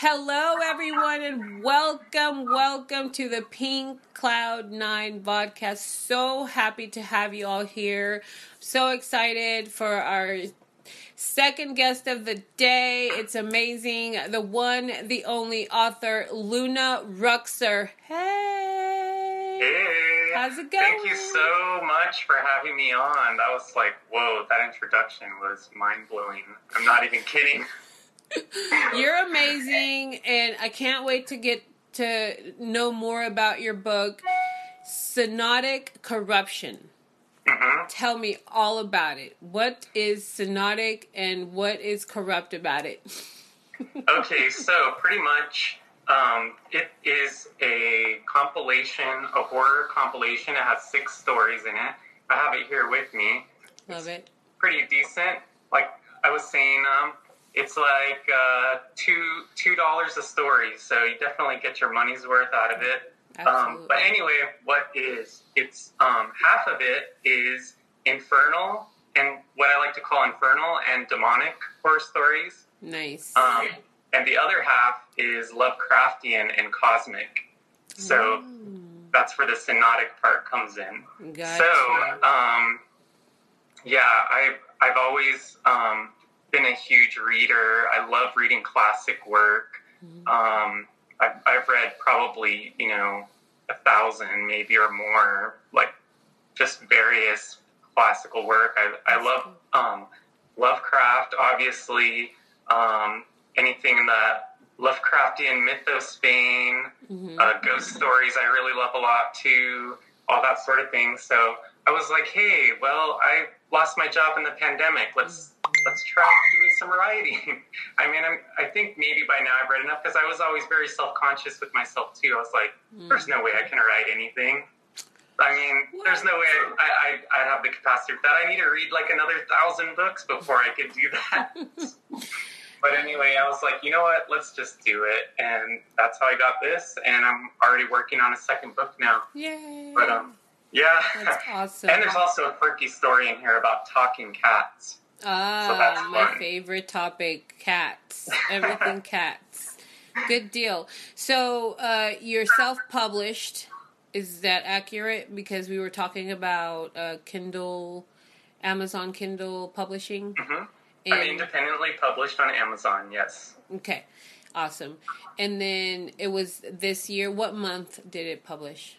Hello, everyone, and welcome, welcome to the Pink Cloud Nine podcast. So happy to have you all here. So excited for our second guest of the day. It's amazing. The one, the only author, Luna Ruxer. Hey. Hey. How's it going? Thank you so much for having me on. That was like, whoa, that introduction was mind blowing. I'm not even kidding. You're amazing, and I can't wait to get to know more about your book, Synodic Corruption. hmm Tell me all about it. What is synodic and what is corrupt about it? Okay, so pretty much um, it is a compilation, a horror compilation. It has six stories in it. I have it here with me. Love it. Pretty decent. Like I was saying, um, it's like uh, two two dollars a story, so you definitely get your money's worth out of it. Um, but anyway, what is it's um, half of it is infernal and what I like to call infernal and demonic horror stories, nice. um, and the other half is Lovecraftian and cosmic. So Mm, that's where the synodic part comes in. gotcha. So, um, yeah, I I've always um, been a huge reader. I love reading classic work. Mhm. Um, I've, I've read probably you know a thousand, maybe or more, like just various classical work. I, I love um, Lovecraft, obviously. Um, anything in the Lovecraftian mythos vein Mhm. uh, ghost stories I really love a lot too, all that sort of thing. So I was like, hey, well, I lost my job in the pandemic. Let's let's try doing some writing. I mean, I'm, I think maybe by now I've read enough because I was always very self conscious with myself too. I was like, there's no way I can write anything. I mean, there's no way I, I, I'd have the capacity for that. I need to read like another thousand books before I could do that. But anyway, I was like, you know what? Let's just do it, and that's how I got this. And I'm already working on a second book now. Yay. But um, yeah. That's awesome. and there's also a quirky story in here about talking cats. Ah, that's my fun. favorite topic cats. Everything cats. Good deal. So, uh, you're self published. Is that accurate? Because we were talking about uh, Kindle, Amazon Kindle publishing. hmm And, I'm independently published on Amazon. Yes. okay, awesome. And then it was this year. What month did it publish?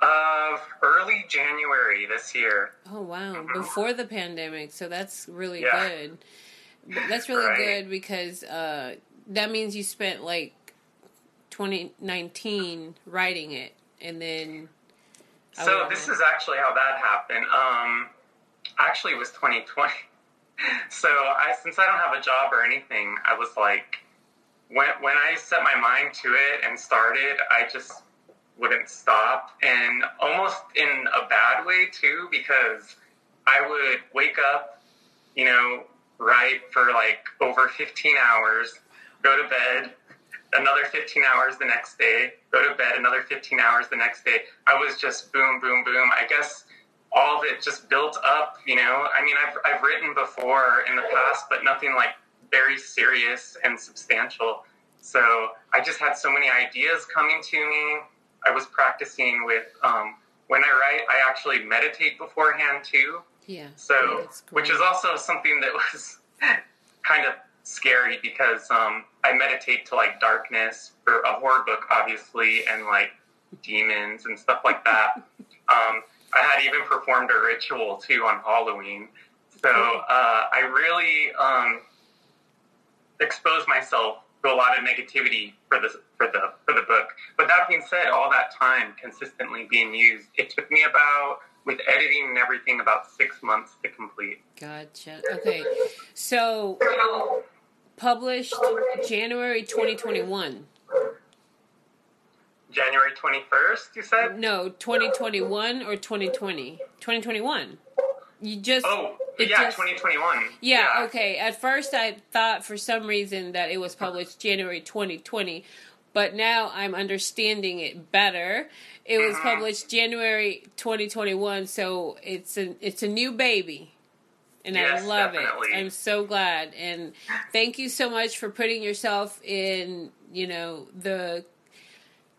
Uh, early January this year. Oh wow! Before the pandemic, so that's really Mm-hmm. Yeah. good. That's really Right. good because uh, that means you spent like 2019 writing it, and then So this is actually how that happened. Um, actually, it was 2020. So I, since I don't have a job or anything, I was like, when when I set my mind to it and started, I just wouldn't stop, and almost in a bad way too, because I would wake up, you know, write for like over 15 hours, go to bed, another 15 hours the next day, go to bed another 15 hours the next day. I was just boom, boom, boom. I guess all of it just built up, you know. I mean, I've, I've written before in the past, but nothing like very serious and substantial. So I just had so many ideas coming to me. I was practicing with, um, when I write, I actually meditate beforehand too. yeah. So, That's which is also something that was kind of scary because um, I meditate to like darkness for a horror book, obviously, and like demons and stuff like that. um, I had even performed a ritual too on Halloween. So uh, I really um, exposed myself to a lot of negativity for the for the for the book. But that being said, all that time consistently being used, it took me about with editing and everything about six months to complete. Gotcha. Okay, so published January 2021. January twenty first, you said? No, 2021 or 2020? 2021. You just Oh, yeah, just- twenty twenty one. Yeah, okay. At first, I thought for some reason that it was published January 2020, but now I'm understanding it better. It was Mhm. published January 2021, so it's a it's a new baby, and Yes, I love definitely. it. I'm so glad, and thank you so much for putting yourself in, you know, the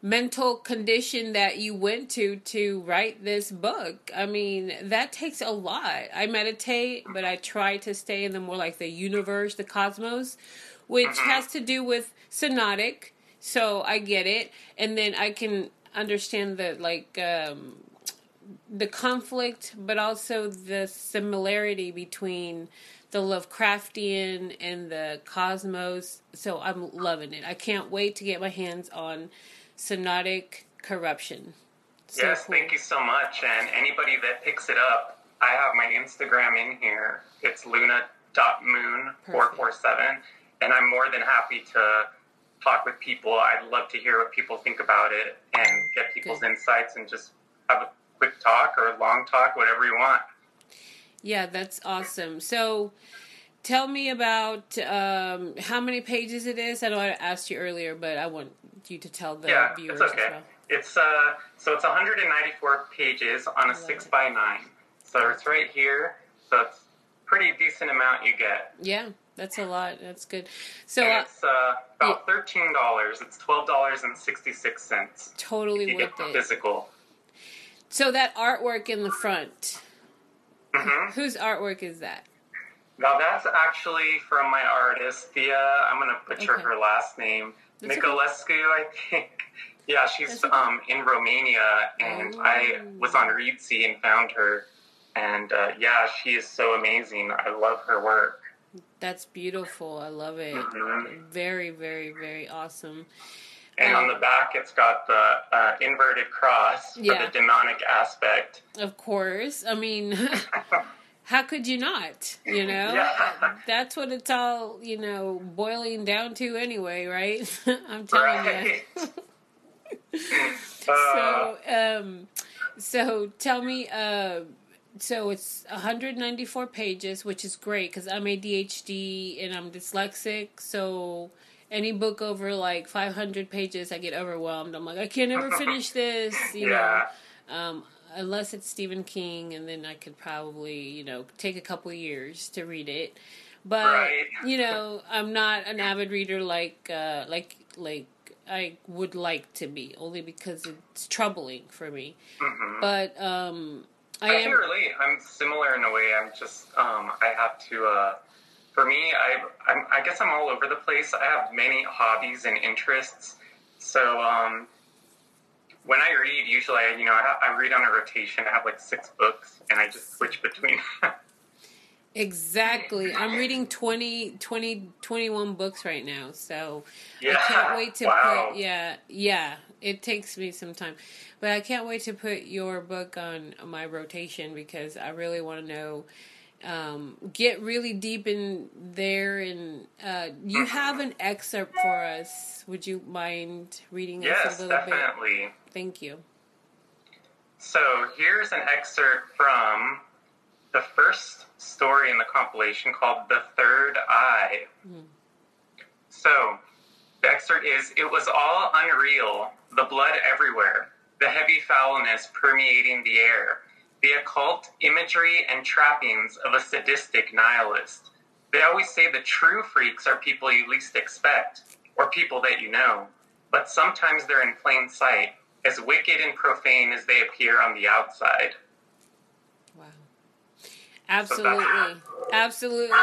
mental condition that you went to to write this book. I mean, that takes a lot. I meditate, but I try to stay in the more like the universe, the cosmos, which Mhm. has to do with synodic. So I get it, and then I can understand the like um the conflict, but also the similarity between the Lovecraftian and the cosmos. So I'm loving it. I can't wait to get my hands on Synodic Corruption. So yes, cool. thank you so much. And anybody that picks it up, I have my Instagram in here. It's luna.moon447. And I'm more than happy to talk with people. I'd love to hear what people think about it and get people's Good. insights and just have a quick talk or a long talk, whatever you want. Yeah, that's awesome. So tell me about um, how many pages it is. I know I asked you earlier, but I want you to tell the yeah, viewers it's okay. as well. It's uh, so it's 194 pages on a six it. by nine. So it's right here. So it's pretty decent amount you get. Yeah, that's a lot. That's good. So and uh, it's uh, about thirteen dollars. It's twelve dollars and sixty six cents. totally You worth get the it. physical. So that artwork in the front, hmm whose artwork is that? Now that's actually from my artist Thea. I'm gonna butcher Okay. her last name, That's okay. Nicolescu, I think. Yeah, she's okay. um, in Romania, and I was on Reedsy and found her. And uh, yeah, she is so amazing. I love her work. That's beautiful. I love it. Mhm. Very, very, very awesome. And on the back, it's got the uh, inverted cross for Yeah. the demonic aspect. Of course. I mean, how could you not? You know, Yeah. that's what it's all you know boiling down to anyway, right? I'm telling Right. you. Uh, so, um, so tell me, uh, so it's 194 pages, which is great because I'm ADHD and I'm dyslexic. So any book over like 500 pages, I get overwhelmed. I'm like, I can't ever finish this. You yeah. know, um, unless it's Stephen King, and then I could probably, you know, take a couple years to read it. But Right. you know, I'm not an avid reader like uh, like like I would like to be, only because it's troubling for me. hmm But um, I I, am can relate. I'm similar in a way. I'm just, um, I have to, uh, for me, I, I'm, I guess I'm all over the place. I have many hobbies and interests. So, um, when I read, usually, I, you know, I, I read on a rotation. I have like six books, and I just switch between. exactly. I'm reading 20, 20, 21 books right now, so yeah. I can't wait to wow. put yeah yeah. It takes me some time, but I can't wait to put your book on my rotation because I really want to know. Um, get really deep in there, and uh, you have an excerpt for us. Would you mind reading us Yes, a little bit? definitely. Thank you. So here's an excerpt from the first story in the compilation called The Third Eye. Mhm. So the excerpt is It was all unreal, the blood everywhere, the heavy foulness permeating the air, the occult imagery and trappings of a sadistic nihilist. They always say the true freaks are people you least expect, or people that you know, but sometimes they're in plain sight, as wicked and profane as they appear on the outside. Wow. Absolutely. Absolutely.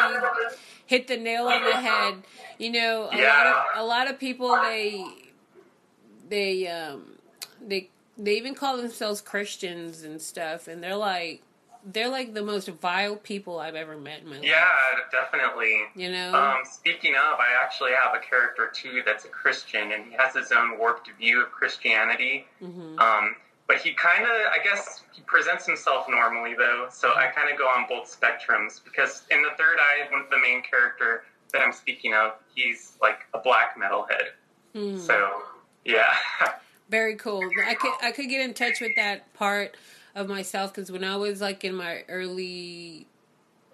Hit the nail on the head. You know, a lot of a lot of people they they um they they even call themselves Christians and stuff and they're like they're like the most vile people I've ever met in my life. Yeah, definitely. You know? Um, speaking of, I actually have a character too that's a Christian, and he has his own warped view of Christianity. hmm Um, but he kind of, I guess, he presents himself normally though. So I kind of go on both spectrums because in the third eye, one of the main character that I'm speaking of, he's like a black metalhead. Hmm. So yeah, Very cool. I could I could get in touch with that part of myself because when I was like in my early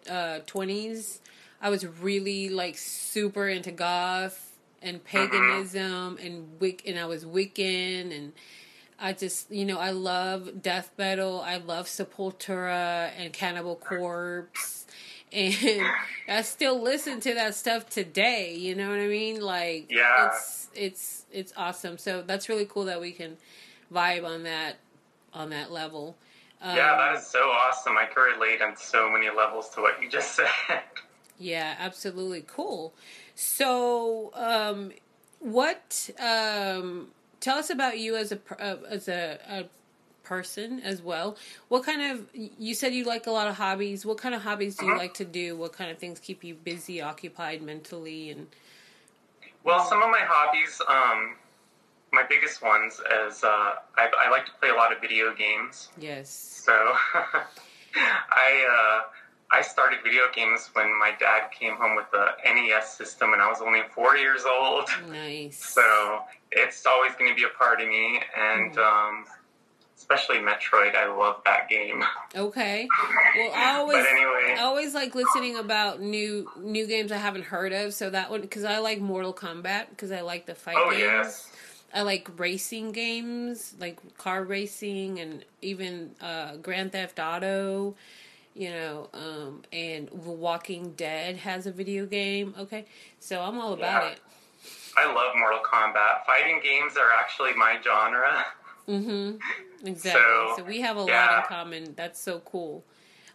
uh, twenties, I was really like super into goth and mm-hmm. paganism and wic and I was Wiccan and I just you know I love death metal. I love Sepultura and Cannibal Corpse. And I still listen to that stuff today. You know what I mean? Like, Yeah. it's it's it's awesome. So that's really cool that we can vibe on that on that level. Um, Yeah, that is so awesome. I can relate on so many levels to what you just said. Yeah, absolutely cool. So, um, what? Um, tell us about you as a uh, as a, a person as well. What kind of? You said you like a lot of hobbies. What kind of hobbies do you like to do? What kind of things keep you busy, occupied mentally, and Well, some of my hobbies, um, my biggest ones is uh, I, I like to play a lot of video games. yes, So I uh, I started video games when my dad came home with the NES system, and I was only four years old. nice. So it's always going to be a part of me, and um, especially Metroid. I love that game. Okay. Well, I always. anyway, I always like listening about new new games I haven't heard of. So that one because I like Mortal Kombat because I like the fight oh games. yes, I like racing games, like car racing, and even uh, Grand Theft Auto. You know, um, and The Walking Dead has a video game. Okay, so I'm all about Yeah. it. I love Mortal Kombat. Fighting games are actually my genre. Mm-hmm. Exactly. So, So, we have a lot in common. That's so cool.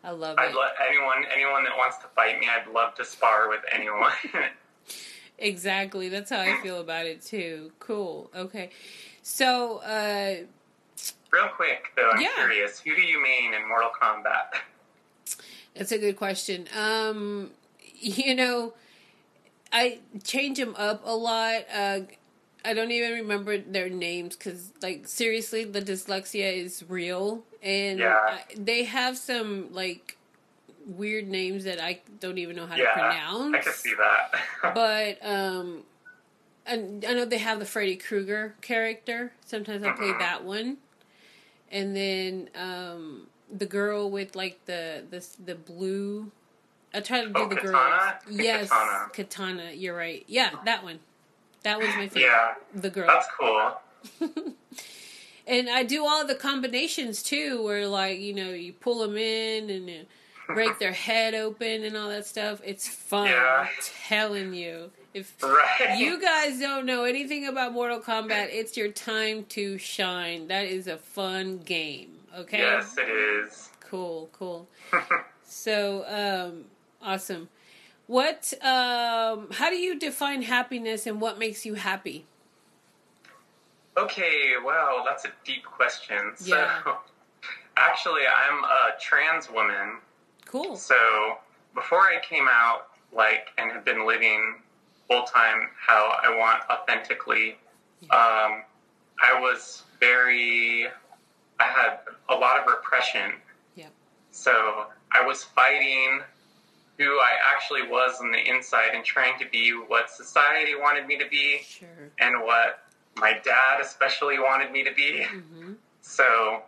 I love I'd it. let anyone anyone that wants to fight me. I'd love to spar with anyone. exactly. That's how I feel about it too. Cool. Okay. So, uh, Real quick though, I'm Yeah. curious. Who do you main in Mortal Kombat? That's a good question. Um, you know, I change them up a lot. Uh, I don't even remember their names because, like, seriously, the dyslexia is real, and Yeah. I, they have some like weird names that I don't even know how to pronounce. I can see that. But um, and I know they have the Freddy Krueger character. Sometimes I play Mhm. that one, and then um, the girl with like the the the blue. I try to do Oh, the girl. Yes, Katana. Katana. You're right. Yeah, that one. That was my favorite. yeah, The girl. that's cool. And I do all the combinations too, where like you know you pull them in and break their head open and all that stuff. It's fun. Yeah. I'm telling you. If Right. you guys don't know anything about Mortal Kombat, it's your time to shine. That is a fun game. Okay. Yes, it is. Cool. Cool. So, um, awesome. What? Um, how do you define happiness, and what makes you happy? Okay, well, that's a deep question. So, Yeah. actually, I'm a trans woman. Cool. So, before I came out, like, and have been living full time how I want authentically, um, I was very, I had a lot of repression. Yeah. So, I was fighting who I actually was on the inside and trying to be what society wanted me to be Sure. and what my dad especially wanted me to be. hmm So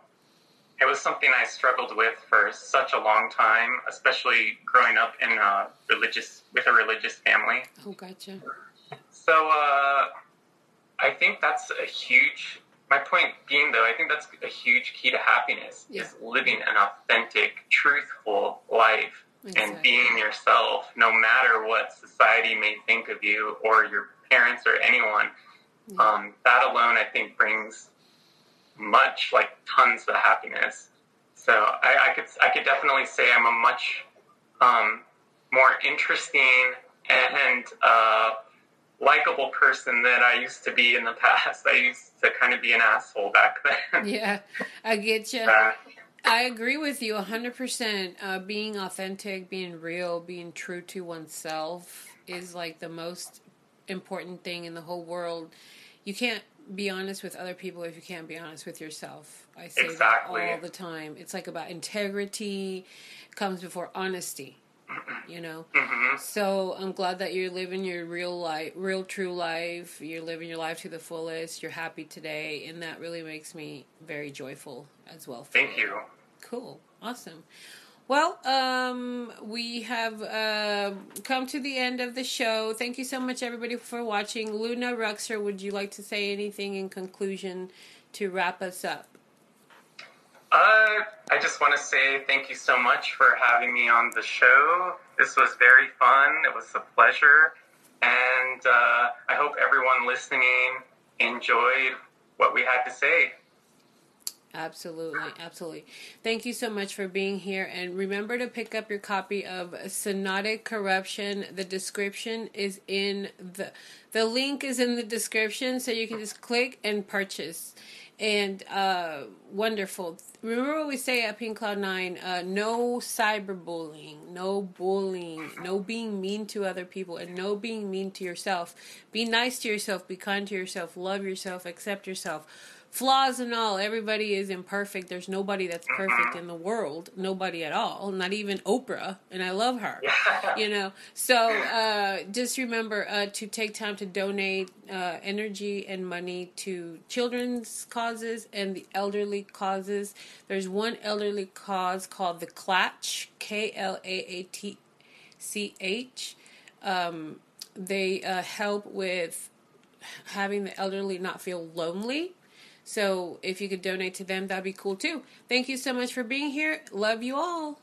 it was something I struggled with for such a long time, especially growing up in a religious with a religious family. Oh, gotcha. So uh, I think that's a huge. My point being, though, I think that's a huge key to happiness Yeah. is living an authentic, truthful life and being yourself, no matter what society may think of you or your parents or anyone. Yeah. Um, that alone, I think, brings much, like tons of happiness. So I, I could, I could definitely say I'm a much um, more interesting and uh, likable person than I used to be in the past. I used to kind of be an asshole back then. Yeah, I get you. Uh, I agree with you 100%. Uh, being authentic, being real, being true to oneself is like the most important thing in the whole world. You can't be honest with other people if you can't be honest with yourself. I say Exactly. that all the time. It's like about integrity comes before honesty, you know? mhm. So I'm glad that you're living your real life, real true life. You're living your life to the fullest. You're happy today, and that really makes me very joyful as well. For Thank you. Cool, awesome. Well, um, we have uh, come to the end of the show. Thank you so much, everybody, for watching. Luna Ruxer, would you like to say anything in conclusion to wrap us up? Uh, I just want to say thank you so much for having me on the show. This was very fun. It was a pleasure. And uh, I hope everyone listening enjoyed what we had to say. Absolutely, absolutely. Thank you so much for being here. And remember to pick up your copy of Synodic Corruption. The description is in the the link is in the description, so you can just click and purchase. And uh, wonderful. Remember what we say at Pink Cloud Nine: uh, no cyberbullying, no bullying, no being mean to other people, and no being mean to yourself. Be nice to yourself. Be kind to yourself. Love yourself. Accept yourself flaws and all. Everybody is imperfect. There's nobody that's perfect in the world. Nobody at all. Not even Oprah. And I love her. You know. So uh, just remember uh, to take time to donate uh, energy and money to children's causes and the elderly causes. There's one elderly cause called the Klatch. K L A A T C H. Um, they uh, help with having the elderly not feel lonely so if you could donate to them, that'd be cool too. Thank you so much for being here. Love you all.